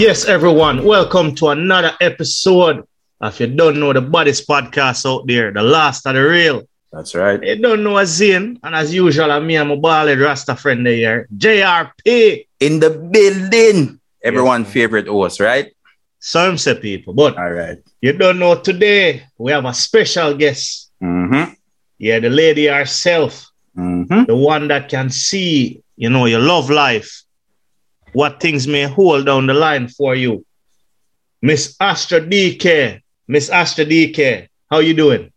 Yes, everyone, welcome to another episode. If you don't know the Bodies podcast out there, the Last A Di Real. That's right. You don't know a Zane, and as usual, I'm me and my bald Rasta friend here, JRP. In the building. Everyone favorite host, right? Some say people, but All right. you don't know today, we have a special guest. Mm-hmm. Yeah, the lady herself, Mm-hmm. the one that can see, you know, your love life, what things may hold down the line for you. Miss Astro DK. Miss Astro DK, how you doing?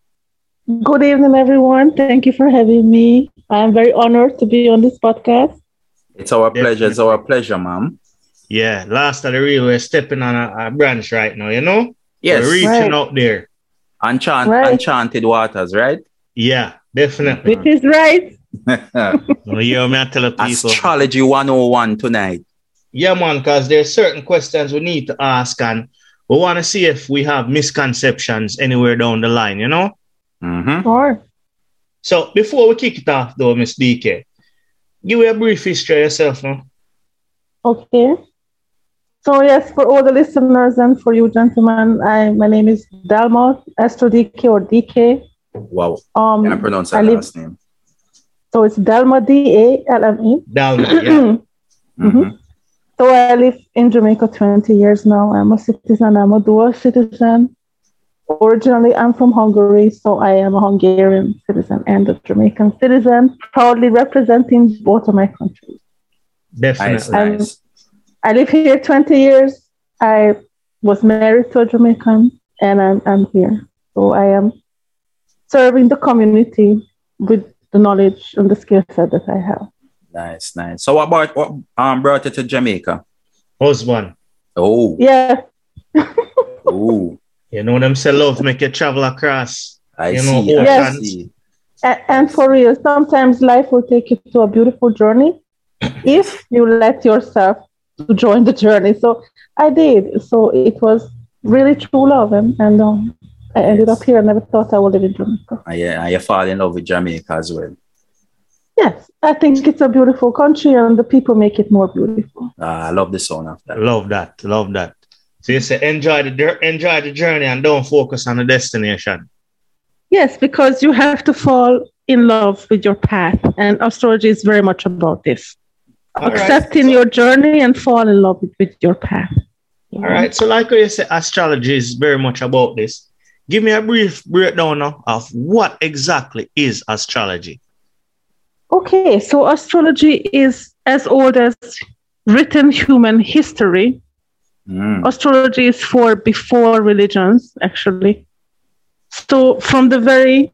Good evening, everyone. Thank you for having me. I am very honored to be on this podcast. It's our pleasure. It's our pleasure, ma'am. Yeah, Last A Di Real, we're stepping on a, a branch right now, you know? Yes. We're reaching Right. out there. Enchant, Right. Enchanted waters, right? Yeah, definitely. Which is right. You hear me I tell the people. Astrology 101 tonight. Yeah, man, because there's certain questions we need to ask, and we want to see if we have misconceptions anywhere down the line, you know? Mm-hmm. Sure. So before we kick it off, though, Miss DK, give me a brief history of yourself now. Okay. So yes, for all the listeners and for you gentlemen, I my name is Dalma Astro DK or DK. Wow. Um, Can I pronounce I live- last name? so it's Dalma D A L M E. Dalma, yeah. Mhm. So I live in Jamaica 20 years now. I'm a citizen. I'm a dual citizen. Originally, I'm from Hungary, so I am a Hungarian citizen and a Jamaican citizen, proudly representing both of my countries. Definitely. Nice. I live here 20 years. I was married to a Jamaican, and I'm, I'm here. So I am serving the community with the knowledge and the skill set that I have. Nice, nice. So what about what um brought you to Jamaica? Husband. Oh, Yeah, oh, You know them say love make you travel across. I You know, see. I Yes. see. A- and for real, sometimes life will take you to a beautiful journey if you let yourself to join the journey. So I did. So it was really true love, and, and um, I ended up here. I never thought I would live in Jamaica. And you, and you fall in love with Jamaica as well. Yes, I think it's a beautiful country, and the people make it more beautiful. Ah, I love the sound of that. Love that. Love that. So you say enjoy the enjoy the journey and don't focus on the destination. Yes, because you have to fall in love with your path, and astrology is very much about this. All right. Accepting your journey and fall in love with, with your path. All right. So, like you said, astrology is very much about this. Give me a brief breakdown now of what exactly is astrology. Okay, so astrology is as old as written human history. Mm. Astrology is for before religions, actually. So, from the very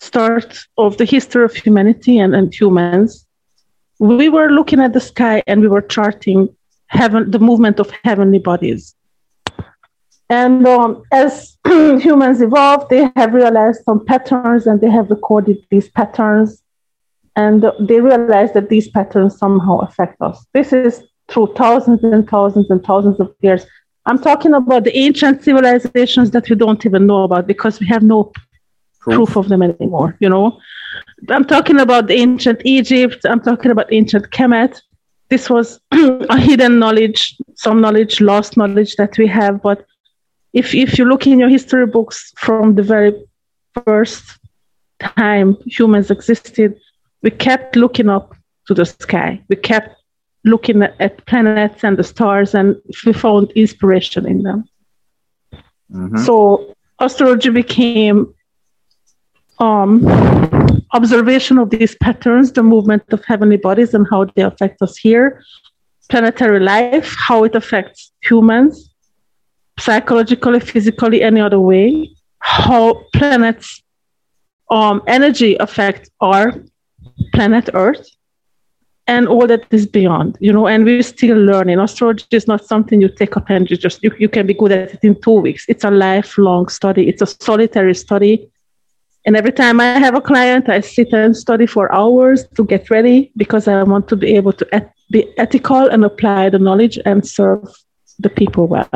start of the history of humanity and, and humans, we were looking at the sky and we were charting heaven, the movement of heavenly bodies. And um, as humans evolved, they have realized some patterns and they have recorded these patterns and they realize that these patterns somehow affect us. This is through thousands and thousands and thousands of years. I'm talking about the ancient civilizations that we don't even know about because we have no Proof. proof of them anymore, you know. I'm talking about the ancient Egypt, I'm talking about ancient Kemet. This was a hidden knowledge, some knowledge, lost knowledge that we have. But if, if you look in your history books from the very first time humans existed, we kept looking up to the sky. We kept looking at, planets and the stars, and we found inspiration in them. Mhm. So astrology became um, observation of these patterns, the movement of heavenly bodies, and how they affect us here, planetary life, how it affects humans, psychologically, physically, any other way, how planets' um, energy affect our planet Earth, and all that is beyond, you know, and we're still learning. Astrology is not something you take up and you just, you, you can be good at it in two weeks. It's a lifelong study. It's a solitary study. And every time I have a client, I sit and study for hours to get ready because I want to be able to et- be ethical and apply the knowledge and serve the people well.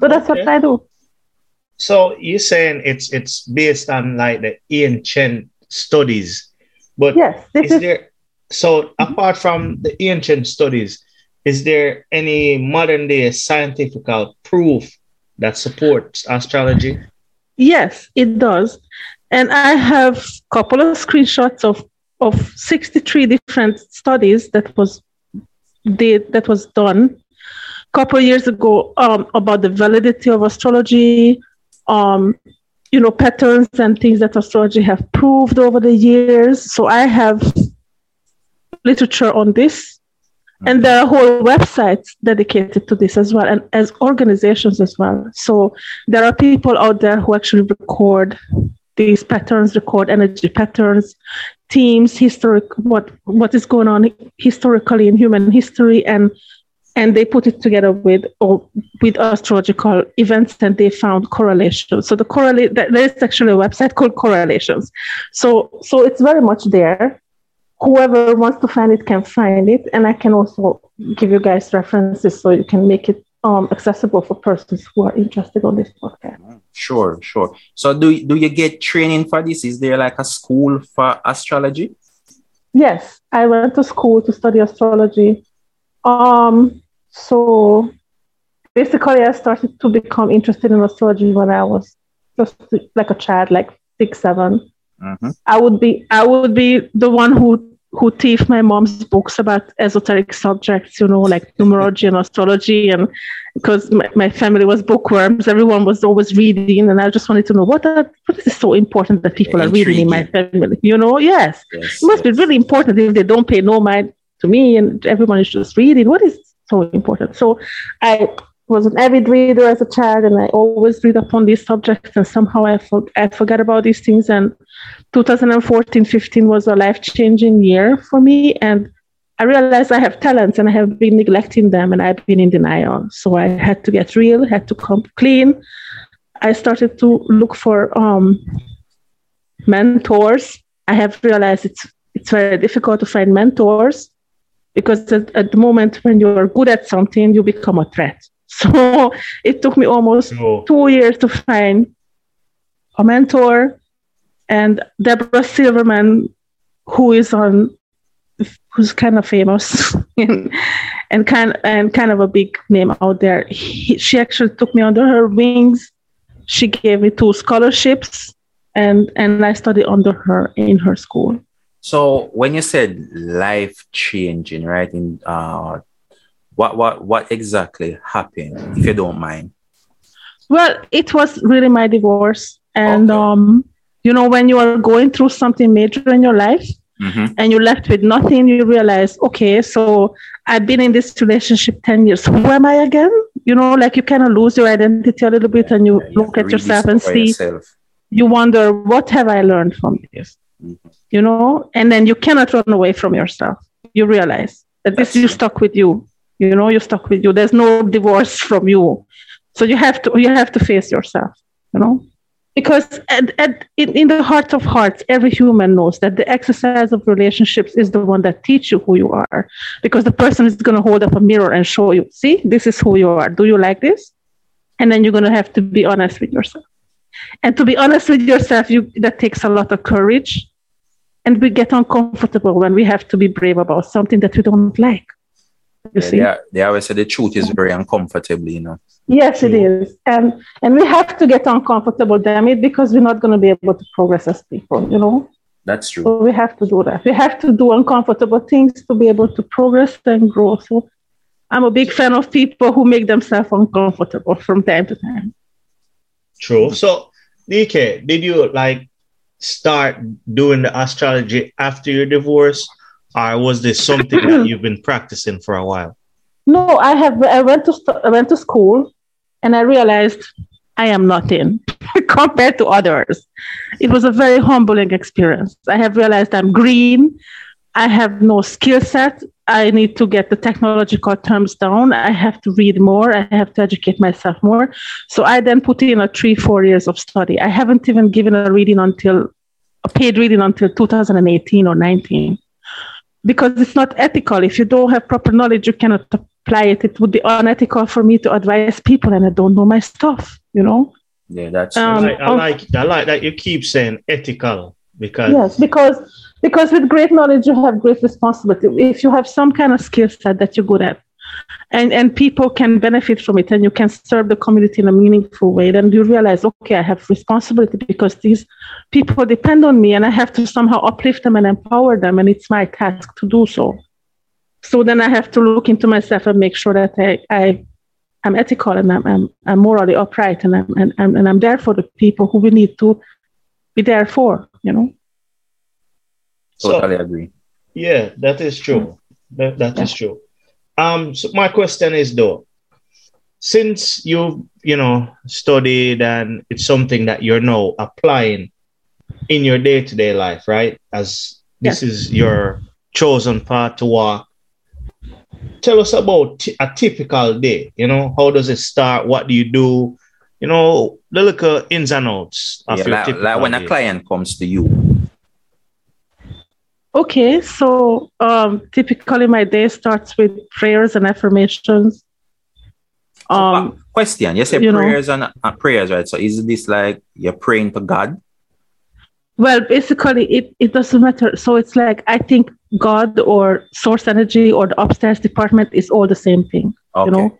So that's Okay. what I do. So you're saying it's it's based on like the ancient studies, but Yes, is is there so mm-hmm. apart from the ancient studies, is there any modern day scientific proof that supports astrology? Yes, it does. And I have a couple of screenshots of, of 63 different studies that was did that was done a couple of years ago um, about the validity of astrology, um, you know, patterns and things that astrology have proved over the years. So I have literature on this. And there are whole websites dedicated to this as well, and as organizations as well. So there are people out there who actually record these patterns, record energy patterns, themes, historic what what is going on historically in human history, and and they put it together with or with astrological events, and they found correlations. So the correlate there is actually a website called Correlations. So so it's very much there. Whoever wants to find it can find it, and I can also give you guys references so you can make it um, accessible for persons who are interested on this podcast. Sure, sure. So do do you get training for this? Is there like a school for astrology? Yes, I went to school to study astrology. Um, so basically, I started to become interested in astrology when I was just like a child, like six, seven. Mhm. I would be I would be the one who who thief my mom's books about esoteric subjects, you know, like numerology and astrology, and because my, my family was bookworms, everyone was always reading, and I just wanted to know what are, what is so important that people are reading in my family, you know? Yes, Yes. it must be really important if they don't pay no mind to me and everyone is just reading. What is so important? So I was an avid reader as a child and I always read upon these subjects and somehow I, I forgot about these things and 2014 15 was a life-changing year for me and I realized I have talents and I have been neglecting them and I've been in denial. So I had to get real, had to come clean. I started to look for um, mentors. I have realized it's it's very difficult to find mentors because at, at the moment when you're good at something, you become a threat. So it took me almost No. two years to find a mentor and Debra Silverman, who is on, who's kind of famous and, and kind and kind of a big name out there. He, she actually took me under her wings. She gave me two scholarships, and and I studied under her in her school. So when you said life changing, right? In uh, what what what exactly happened, if you don't mind? Well, it was really my divorce, and Okay. um, you know, when you are going through something major in your life, Mhm. and you're left with nothing, you realize, okay, so I've been in this relationship 10 years. Who am I again? You know, like you kind of lose your identity a little bit and you Yeah, look have at yourself and see, yourself. you wonder, what have I learned from this? Mhm. You know, and then you cannot run away from yourself. You realize that this you stuck with you. You know, you're stuck with you. There's no divorce from you. So you have to you have to face yourself, you know? Because at, at, in, in the heart of hearts, every human knows that the exercise of relationships is the one that teach you who you are. Because the person is going to hold up a mirror and show you, see, this is who you are. Do you like this? And then you're going to have to be honest with yourself. And to be honest with yourself, you that takes a lot of courage. And we get uncomfortable when we have to be brave about something that we don't like. You Yeah, see? they, are- they always say the truth is very uncomfortable, you know. Yes, it mm. is, And and we have to get uncomfortable, damn it, because we're not going to be able to progress as people, you know? That's true. So we have to do that. We have to do uncomfortable things to be able to progress and grow. So I'm a big fan of people who make themselves uncomfortable from time to time. True. So, DK, did you like start doing the astrology after your divorce, or was this something that you've been practicing for a while? No, I have. I went to I went to school, and I realized I am nothing compared to others. It was a very humbling experience. I have realized I'm green. I have no skill set. I need to get the technological terms down. I have to read more. I have to educate myself more. So I then put in a three, four years of study. I haven't even given a reading until a paid reading until 2018 or 19 because it's not ethical. If you don't have proper knowledge, you cannot apply it. It would be unethical for me to advise people and I don't know my stuff, you know? Yeah, that's I Um, like, I like I like that you keep saying ethical because Yes, because because with great knowledge you have great responsibility. If you have some kind of skill set that you're good at, and and people can benefit from it, and you can serve the community in a meaningful way, then you realize, okay, I have responsibility because these people depend on me, and I have to somehow uplift them and empower them, and it's my task to do so. So then I have to look into myself and make sure that I. I I'm ethical and I'm, I'm, I'm morally upright and I'm, and, I'm, and I'm there for the people who we need to be there for, you know? so totally agree. yeah, that is true. That, that is true. Um, so my question is though, since you've you know studied and it's something that you're now applying in your day-to-day life, right? As this is your chosen path to walk. Tell us about t- a typical day. You know, how does it start? What do you do? You know, the little ins and outs of Yeah, your like, typical like when a client comes to you. Okay, so um, typically my day starts with prayers and affirmations. Um, question. You say you know- prayers and uh, prayers, right? So is this like you're praying to God? well, basically, it, it doesn't matter. So it's like I think God or source energy or the upstairs department is all the same thing, Okay. you know?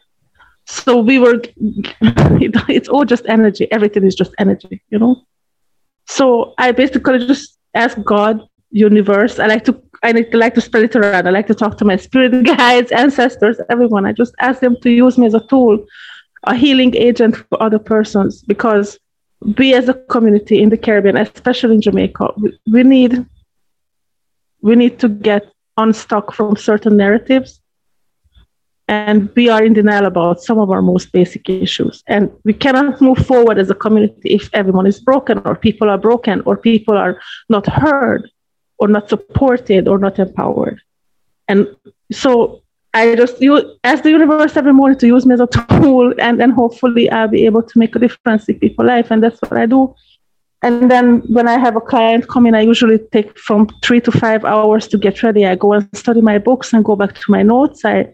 So we were, it's all just energy. Everything is just energy, you know? So I basically just ask God, universe. I like to, I like to, spread it around. I like to talk to my spirit guides, ancestors, everyone. I just ask them to use me as a tool, a healing agent for other persons because we as a community in the Caribbean, especially in Jamaica, we, we need we need to get unstuck from certain narratives. And we are in denial about some of our most basic issues. And we cannot move forward as a community if everyone is broken, or people are broken, or people are not heard, or not supported, or not empowered. And so I just you ask the universe every morning to use me as a tool, and then hopefully I'll be able to make a difference in people's life, and that's what I do. And then when I have a client come in, I usually take from three to five hours to get ready. I go and study my books and go back to my notes. I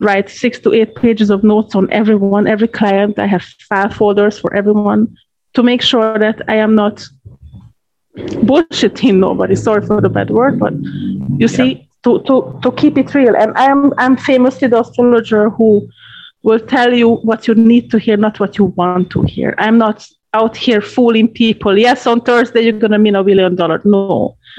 write six to eight pages of notes on everyone, every client. I have file folders for everyone to make sure that I am not bullshitting nobody. Sorry for the bad word, but you see, to, to, to keep it real. And I'm I'm famously the astrologer who will tell you what you need to hear, not what you want to hear. I'm not out here fooling people. Yes, on Thursday you're gonna win a billion dollar. No.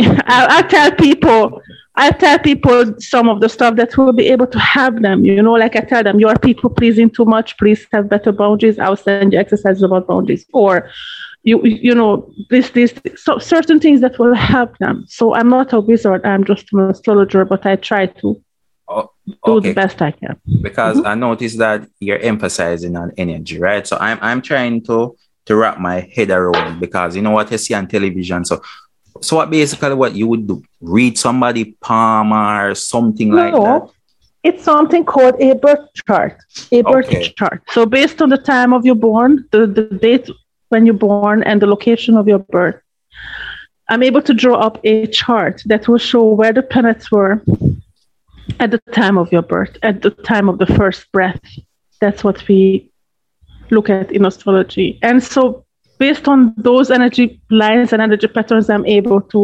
I, I tell people I tell people some of the stuff that will be able to help them. You know, like I tell them, you are people pleasing too much. Please have better boundaries. I'll send you exercises about boundaries. Or you you know this this so certain things that will help them. So I'm not a wizard. I'm just an astrologer, but I try to Oh, do the best I can. because mm-hmm. I noticed that you're emphasizing on energy, right? So I'm I'm trying to to wrap my head around because you know what I see on television. So so what basically what you would do? Read somebody palm or something like that. No, it's something called a birth chart. A birth Okay. chart. So based on the time of your born, the, the date when you're born, and the location of your birth, I'm able to draw up a chart that will show where the planets were at the time of your birth, at the time of the first breath. That's what we look at in astrology. And so based on those energy lines and energy patterns, I'm able to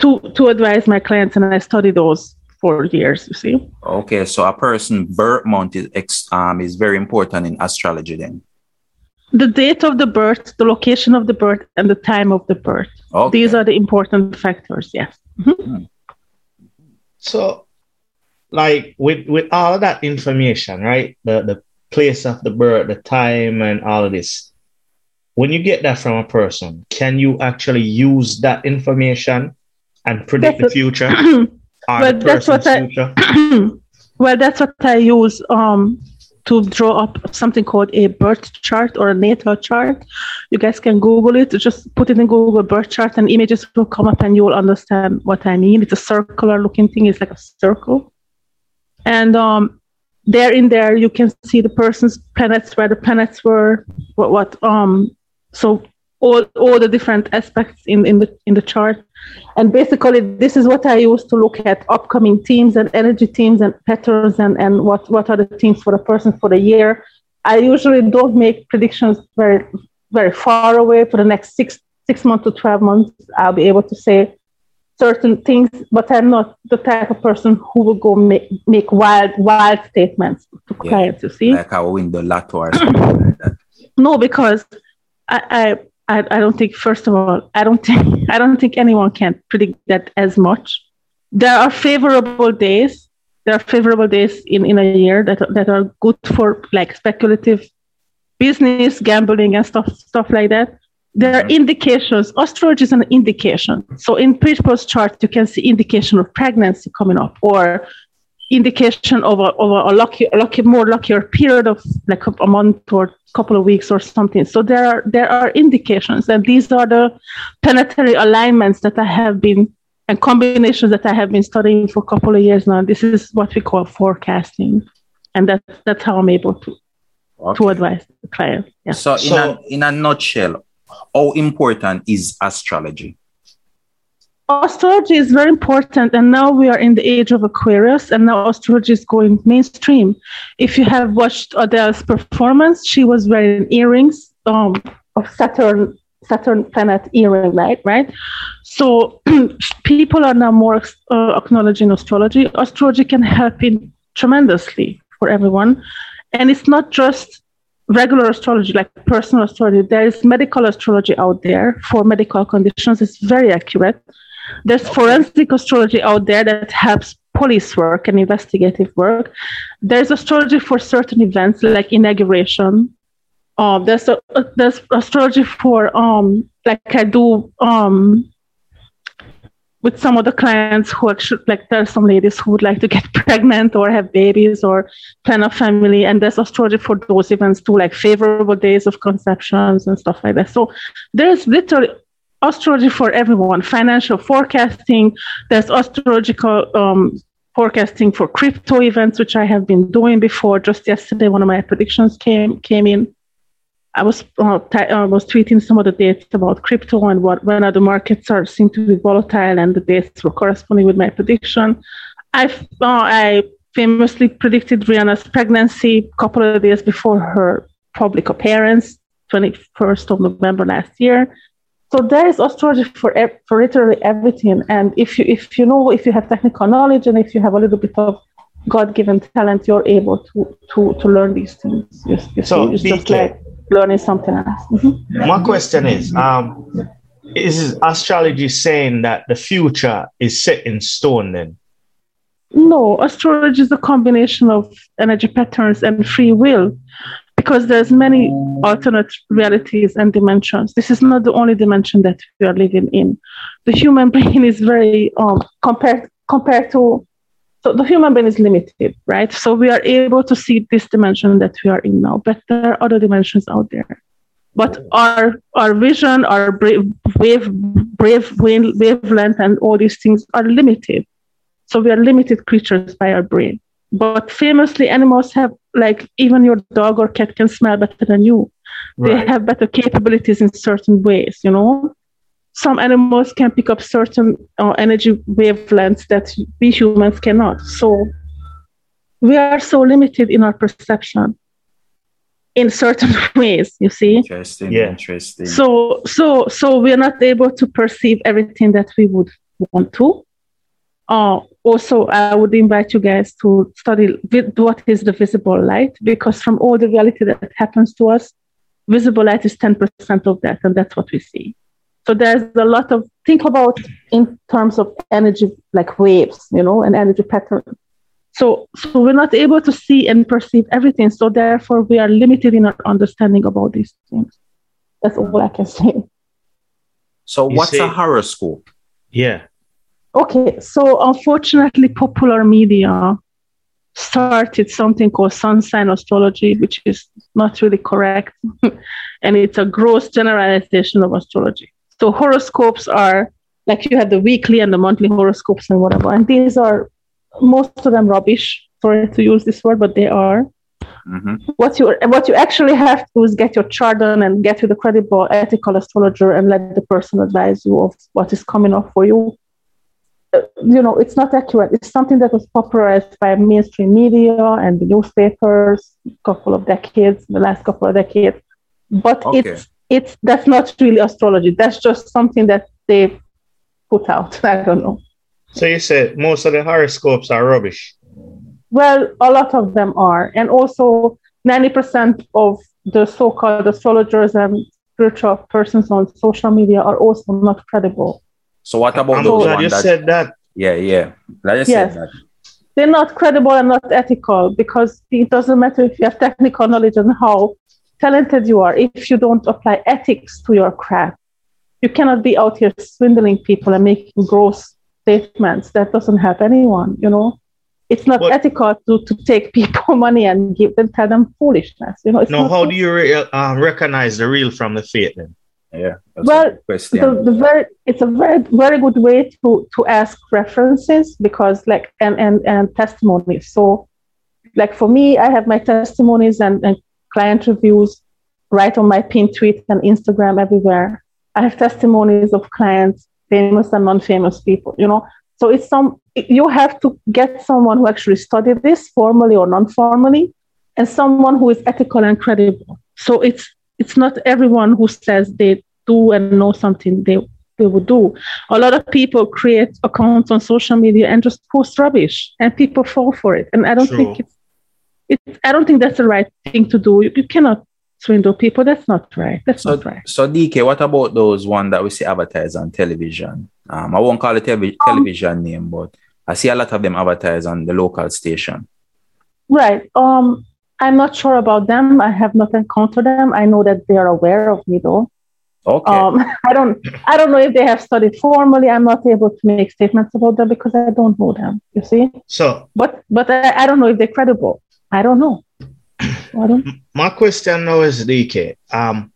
to to advise my clients and I study those for years, you see. Okay, so a person birth month is um is very important in astrology then. The date of the birth, the location of the birth, and the time of the birth. Okay. These are the important factors, yes. So, like with with all of that information, right? The the place of the birth, the time, and all of this. When you get that from a person, can you actually use that information and predict the That's future or Well, the that's what I- future? well, that's what I use um, to draw up something called a birth chart or a natal chart. You guys can Google it. Just put it in Google birth chart, and images will come up, and you will understand what I mean. It's a circular looking thing. It's like a circle, and um, there in there you can see the person's planets, where the planets were, what, what um. So all, all the different aspects in, in the in the chart. And basically this is what I use to look at upcoming teams and energy teams and patterns and, and what, what are the teams for the person for the year. I usually don't make predictions very very far away for the next six six months to 12 months. I'll be able to say certain things, but I'm not the type of person who will go make, make wild, wild statements to yeah, clients, you see? Like our window or something like that. No, because I, I, I don't think, first of all, I don't think, I don't think anyone can predict that as much. There are favorable days. There are favorable days in, in a year that, that are good for like speculative business, gambling and stuff, stuff like that there are mm-hmm. indications. Astrology is an indication. So in people's chart, you can see indication of pregnancy coming up or indication of a, of a lucky, a lucky, more luckier period of like a month or couple of weeks or something. So there are there are indications, and these are the planetary alignments that I have been and combinations that I have been studying for a couple of years now. This is what we call forecasting, and that's that's how I'm able to okay. to advise the client. Yeah. So in so, a in a nutshell, how important is astrology? Astrology is very important, and now we are in the age of Aquarius, and now astrology is going mainstream. If you have watched Adele's performance, she was wearing earrings um, of Saturn, Saturn planet earring light, right? So people are now more uh, acknowledging astrology. Astrology can help in tremendously for everyone, and it's not just regular astrology, like personal astrology, there is medical astrology out there for medical conditions. It's very accurate. There's forensic astrology out there that helps police work and investigative work. There's astrology for certain events like inauguration. Um, there's a, there's astrology for um, like I do um, with some of the clients who actually like there are some ladies who would like to get pregnant or have babies or plan a family and there's astrology for those events too like favorable days of conceptions and stuff like that so there's literally astrology for everyone financial forecasting there's astrological um, forecasting for crypto events which i have been doing before just yesterday one of my predictions came came in I was uh, t- uh, was tweeting some of the dates about crypto and what when the markets are seem to be volatile, and the dates were corresponding with my prediction. I uh, I famously predicted Rihanna's pregnancy a couple of days before her public appearance, 21st of November last year. So there is astrology for for literally everything. And if you if you know if you have technical knowledge and if you have a little bit of God-given talent, you're able to to to learn these things. You, you so see, it's just like learning something else. Mm-hmm. My question is, um, is astrology saying that the future is set in stone then? No, astrology is a combination of energy patterns and free will because there's many alternate realities and dimensions. This is not the only dimension that we are living in. The human brain is very um, compared compared to so the human brain is limited, right? So we are able to see this dimension that we are in now, but there are other dimensions out there. But our our vision, our brave, wave, brave wavelength, and all these things are limited. So we are limited creatures by our brain. But famously, animals have like even your dog or cat can smell better than you. Right. They have better capabilities in certain ways, you know some animals can pick up certain uh, energy wavelengths that we humans cannot. So we are so limited in our perception in certain ways you see interesting yeah interesting so so so we're not able to perceive everything that we would want to uh, also i would invite you guys to study what is the visible light because from all the reality that happens to us visible light is 10% of that and that's what we see so there's a lot of think about in terms of energy like waves, you know, and energy patterns. So so we're not able to see and perceive everything. So therefore we are limited in our understanding about these things. That's all I can say. So you what's say, a horoscope? Yeah. Okay, so unfortunately popular media started something called sun sign astrology, which is not really correct. and it's a gross generalization of astrology. So horoscopes are like you have the weekly and the monthly horoscopes and whatever. And these are most of them rubbish. Sorry to use this word, but they are. Mm-hmm. What you what you actually have to do is get your chart done and get to the credible ethical astrologer and let the person advise you of what is coming up for you. You know, it's not accurate. It's something that was popularized by mainstream media and the newspapers a couple of decades, the last couple of decades. But Okay. it's it's that's not really astrology. That's just something that they put out. I don't know. So you said most of the horoscopes are rubbish. Well, a lot of them are. And also, 90% of the so called astrologers and spiritual persons on social media are also not credible. So what about I'm those glad ones you that? said that. yeah, yeah. I just Yes. said that. They're not credible and not ethical because it doesn't matter if you have technical knowledge and how talented you are. If you don't apply ethics to your craft, you cannot be out here swindling people and making gross statements. That doesn't help anyone, you know. It's not But- ethical to, to take people money and give them tell them foolishness. You know, it's Now, not how do you re- uh, recognize the real from the fake then? Yeah. Well, a good question. the, the very it's a very very good way to to ask references because like and and and testimonies so like for me i have my testimonies and, and client reviews right on my pin tweet and instagram everywhere i have testimonies of clients famous and non-famous people you know so it's some you have to get someone who actually studied this formally or non-formally and someone who is ethical and credible so it's it's not everyone who says they do and know something they they would do. A lot of people create accounts on social media and just post rubbish, and people fall for it. And I don't True. think it's it's I don't think that's the right thing to do. You, you cannot swindle people. That's not right. That's So, not right. so DK, what about those one that we see advertised on television? Um, I won't call it Um, television name, but I see a lot of them advertised on the local station. Right. Um, I'm not sure about them. I have not encountered them. I know that they are aware of me though. Okay. Um, I don't I don't know if they have studied formally. I'm not able to make statements about them because I don't know them. You see, So, but but I, I don't know if they're credible. I don't know. I don't. my question now is DK. Um,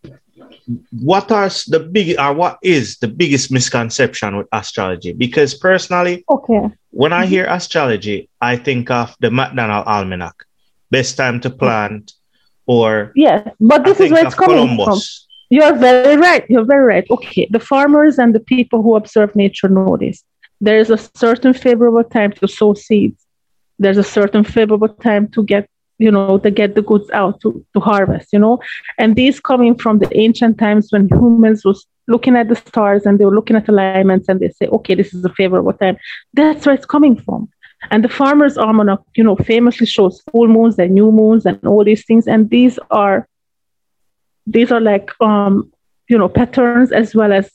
what are the big or what is the biggest misconception with astrology? Because personally, Okay. when I hear astrology, I think of the McDonald Almanac, best time to plant, or yeah. but I this is think where it's of coming from. Columbus. You're very right. You're very right. Okay, the farmers and the people who observe nature know this. There is a certain favorable time to sow seeds. There's a certain favorable time to get, you know, to get the goods out to, to harvest, you know. And these coming from the ancient times when humans was looking at the stars and they were looking at alignments and they say, okay, this is a favorable time. That's where it's coming from. And the farmer's almanac, you know, famously shows full moons and new moons and all these things. And these are these are like um you know patterns as well as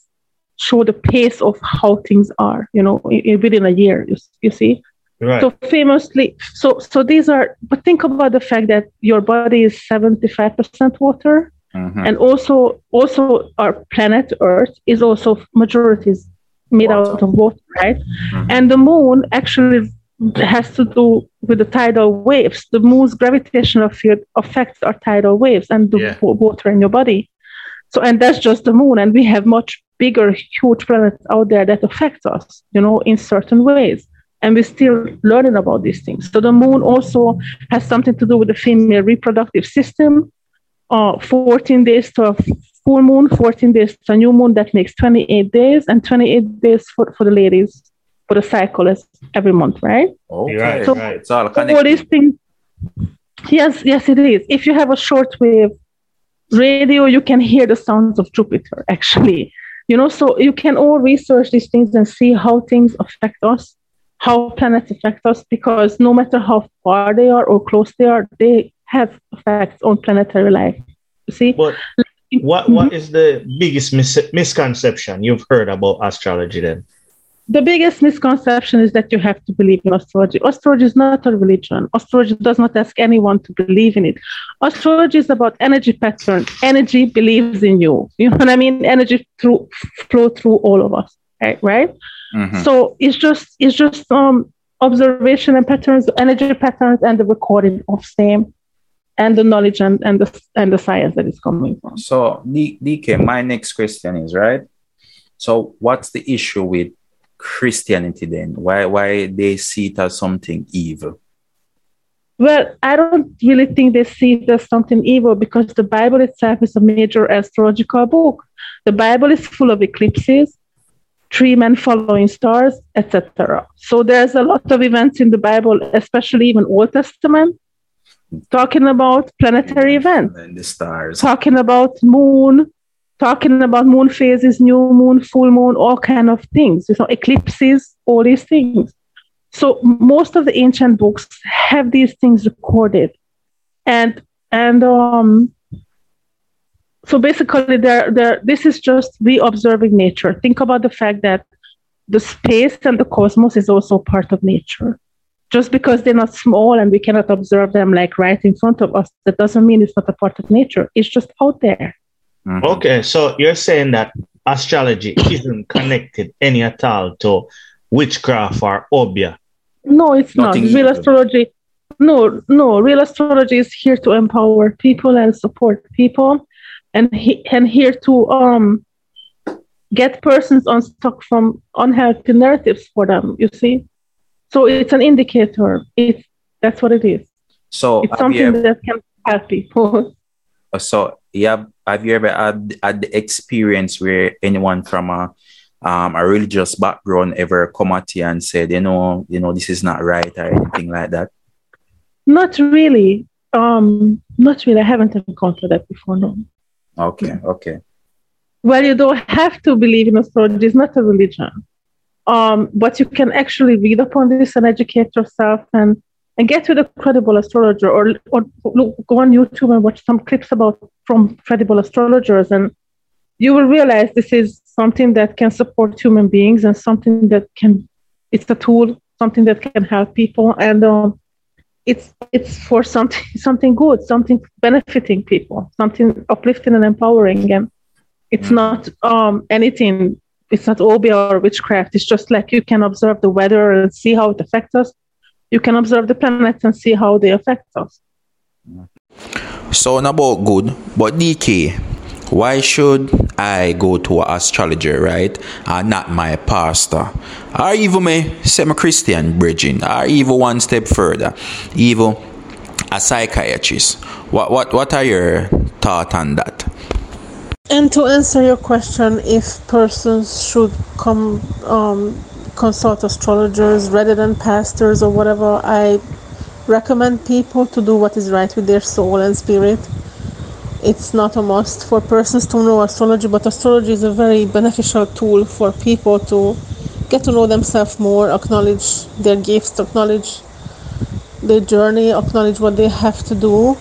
show the pace of how things are you know within a year you, you see Right. so famously so so these are but think about the fact that your body is 75% water Mhm. and also also our planet earth is also majority is made Water. out of water right Mhm. and the moon actually has to do with the tidal waves. The moon's gravitational field affects our tidal waves and the Yeah. wa- water in your body. So and that's just the moon and we have much bigger huge planets out there that affect us you know in certain ways. And we're still learning about these things. So the moon also has something to do with the female reproductive system. Uh, 14 days to a full moon, 14 days to a new moon. That makes 28 days, and 28 days for, for the ladies for the cycle is every month, right? Okay. Right, So- right. It's all So all these things. Yes, yes, it is. If you have a shortwave radio, you can hear the sounds of Jupiter. Actually, you know, so you can all research these things and see how things affect us, how planets affect us, because no matter how far they are or close they are, they have effects on planetary life. You see? But what what is the biggest mis- misconception you've heard about astrology then? The biggest misconception is that you have to believe in astrology. Astrology is not a religion. Astrology does not ask anyone to believe in it. Astrology is about energy patterns. Energy believes in you. You know what I mean? Energy through flow through all of us. Right? Right? Mhm. So it's just it's just um observation and patterns, energy patterns, and the recording of same, and the knowledge and, and the and the science that is coming from. So, DK, my next question is right. So, what's the issue with Christianity then? Why why they see it as something evil? Well, I don't really think they see it as something evil because the Bible itself is a major astrological book. The Bible is full of eclipses, three men following stars, etc. So there's a lot of events in the Bible, especially even Old Testament, talking about planetary events, And the stars. talking about moon, talking about moon phases, new moon, full moon, all kind of things. You know, eclipses, all these things. So most of the ancient books have these things recorded, and and um. So basically, there, there. This is just we observing nature. Think about the fact that the space and the cosmos is also part of nature. Just because they're not small and we cannot observe them like right in front of us, that doesn't mean it's not a part of nature. It's just out there. Mhm. Okay, so you're saying that astrology isn't connected any at all to witchcraft or obeah. No, it's Nothing not. Real evil. astrology. No, no. Real astrology is here to empower people and support people, and he, and here to um get persons unstuck from unhealthy narratives for them. You see, so it's an indicator. It's that's what it is. So It's something you ever, that can help people. so yeah, have you ever had, had the experience where anyone from a um, a religious background ever come at you and said, you know, you know, this is not right or anything like that? not really. Um, not really. I haven't encountered that before. No. Okay, okay. Well, you don't have to believe in astrology. It's not a religion. Um, but you can actually read upon this and educate yourself and, and get with a credible astrologer or, or look, go on YouTube and watch some clips about from credible astrologers. And you will realize this is something that can support human beings and something that can, it's a tool, something that can help people. And um, it's, it's for something, something good, something benefiting people, something uplifting and empowering. And it's not um, anything it's not obeah or witchcraft it's just like you can observe the weather and see how it affects us you can observe the planets and see how they affect us Sound about good, but DK, why should I go to an astrologer, right? And not my pastor? Or even me, semi Christian bridging, or even one step further, even a psychiatrist. What what what are your thoughts on that? and to answer your question if persons should come um, consult astrologers rather than pastors or whatever i recommend people to do what is right with their soul and spirit. It's not a must for persons to know astrology but astrology is a very beneficial tool for people to get to know themselves more acknowledge their gifts acknowledge their journey acknowledge what they have to do.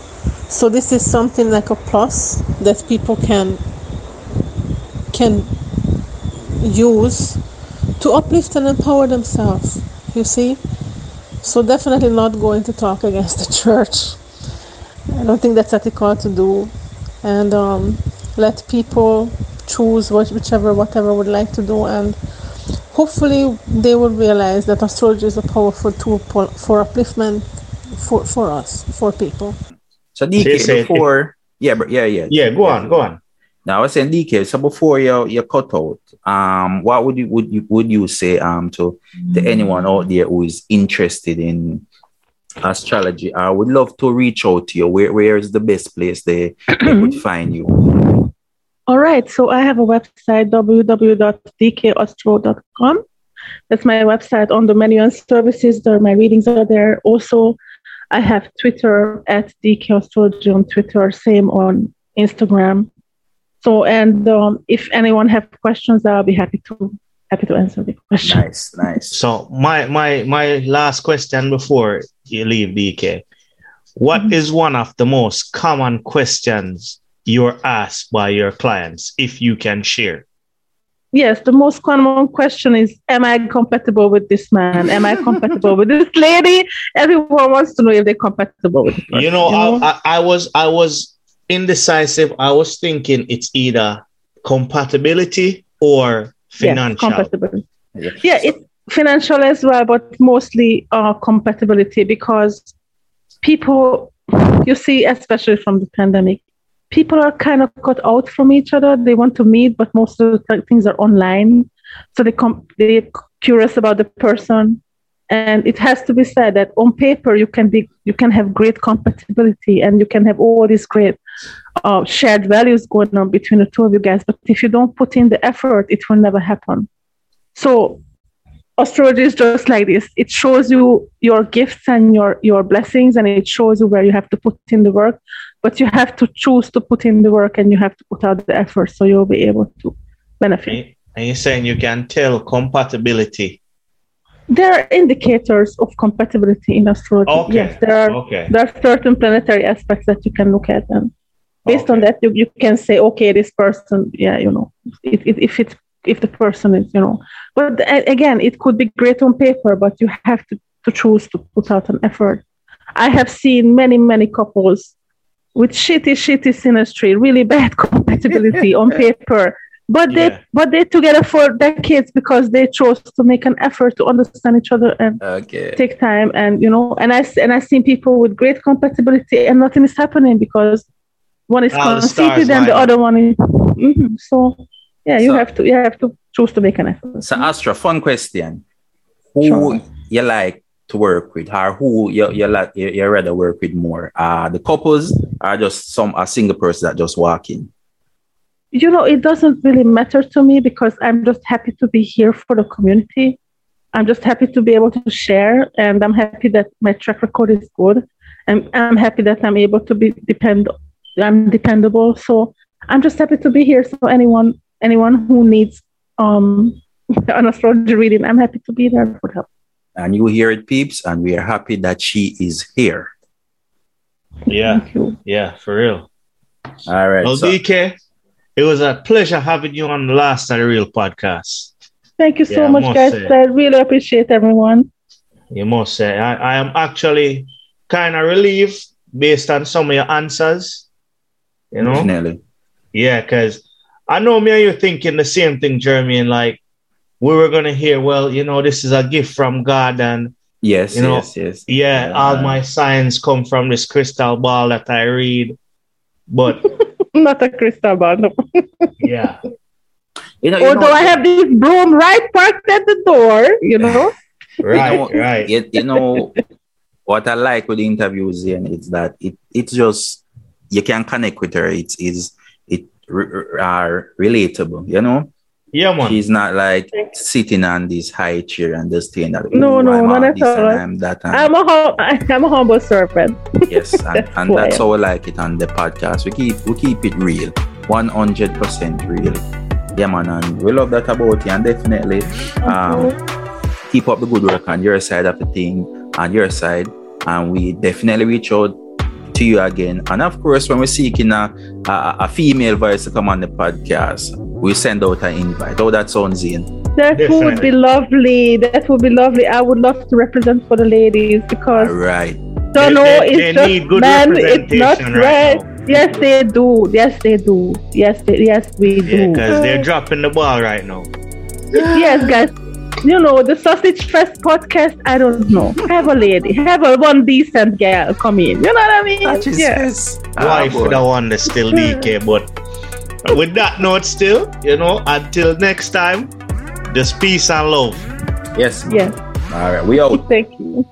So this is something like a plus that people can can use to uplift and empower themselves you see so definitely not going to talk against the church. I don't think that's ethical to do. And um, let people choose what, whichever whatever would like to do. And hopefully they will realize that astrology is a powerful tool for, for upliftment for, for us for people. So DK Say- say- before, yeah, yeah, yeah, Yeah, go on, go on. Now I was saying DK. So before you you cut out, um, what would you would you would you say um to to anyone out there who is interested in astrology? I would love to reach out to you. Where where is the best place they, they could find you? All right. So I have a website, www.dkastro.com. That's my website on the menu and services. There, my readings are there. Also, I have Twitter at dkastrology on Twitter, same on Instagram. So, and um, if anyone have questions, I'll be happy to happy to answer the question. Nice, nice. So my my my last question before you leave DK. What is Mhm. one of the most common questions you're asked by your clients, if you can share? Yes, the most common question is, am I compatible with this man? Am I compatible with this lady? Everyone wants to know if they're compatible with this person, You know, I, I, I was I was indecisive. I was thinking it's either compatibility or financial. Yes, compatibility. Yeah, it's financial as well, but mostly uh, compatibility because people, you see, especially from the pandemic, people are kind of cut out from each other. They want to meet, but most of the things are online. So they com- they're curious about the person. and it has to be said that on paper you can be you can have great compatibility and you can have all these great uh, shared values going on between the two of you guys but if you don't put in the effort it will never happen. So astrology is just like this. It shows you your gifts and your your blessings and it shows you where you have to put in the work but you have to choose to put in the work and you have to put out the effort so you'll be able to benefit. And you're saying you can tell compatibility? There are indicators of compatibility in astrology. Okay. Yes, there are okay. there are certain planetary aspects that you can look at, and based on that, you, you can say, okay, this person, yeah, you know, if if, if it's if the person is, you know, but again, it could be great on paper, but you have to to choose to put out an effort. I have seen many many couples with shitty shitty synastry, really bad compatibility on paper. But they but they together for decades because they chose to make an effort to understand each other and Okay. take time and you know and i and i seen people with great compatibility and nothing is happening because one is All the conceited and the other one is Mhm. so yeah you So- have to you have to choose to make an effort So, Astra, fun question. Who Sure. you like to work with, or who you you like you, you rather work with more? Uh the couples or just some a single person that just walk in? you know it doesn't really matter to me because i'm just happy to be here for the community i'm just happy to be able to share and i'm happy that my track record is good and i'm happy that i'm able to be depend i'm dependable so i'm just happy to be here. So anyone anyone who needs um an astrology reading i'm happy to be there for help. And you hear it, peeps, and we are happy that she is here. yeah. Thank you. Yeah for real. All right. well so- dk it was a pleasure having you on the Last A Di Real podcast. Thank you so Yeah, much guys. say. i really appreciate everyone. You must say. I, I am actually kind of relieved based on some of your answers you know Definitely. Yeah, because I know me and you thinking the same thing, Jeremy, and like we were gonna hear, well, you know, this is a gift from God, and Yes, You know, yes, yes. yeah, all my signs come from this crystal ball that I read. But not a crystal ball no. yeah, You know, you although know, i have this broom right parked at the door you know right, you know, right. You, you know what I like with the interviews and it's that it it's just you can connect with her. It is it r- are relatable. You know, Yeah, man. she's not like sitting on this high chair and just saying that. No, "Oh, no, I'm not at this and all. I'm that. And I'm a hum- I'm a humble servant. yes, and, That's and that's how I like it on the podcast. We keep we keep it real, one hundred percent real. Yeah, man, and we love that about you. And definitely, um, keep up the good work on your side of the thing, on your side, and we definitely reach out to you again. And of course, when we're seeking a, a, a female voice to come on the podcast, we send out an invite. Oh, that sounds in. That would be lovely. That would be lovely. I would love to represent for the ladies because right. don't know they- it's they just need good man, it's not right right. Yes, they do. Yes, they do. Yes, they, yes, we do. because they're dropping the ball right now. yes, guys. You know the Sausage Fest podcast. I don't know. Have a lady. Have a one decent girl come in. You know what I mean? yeah. Wife for the one that's still DK, but with that note, still, you know, until next time, just peace and love. Yes. Yes. All right. We out. Thank you.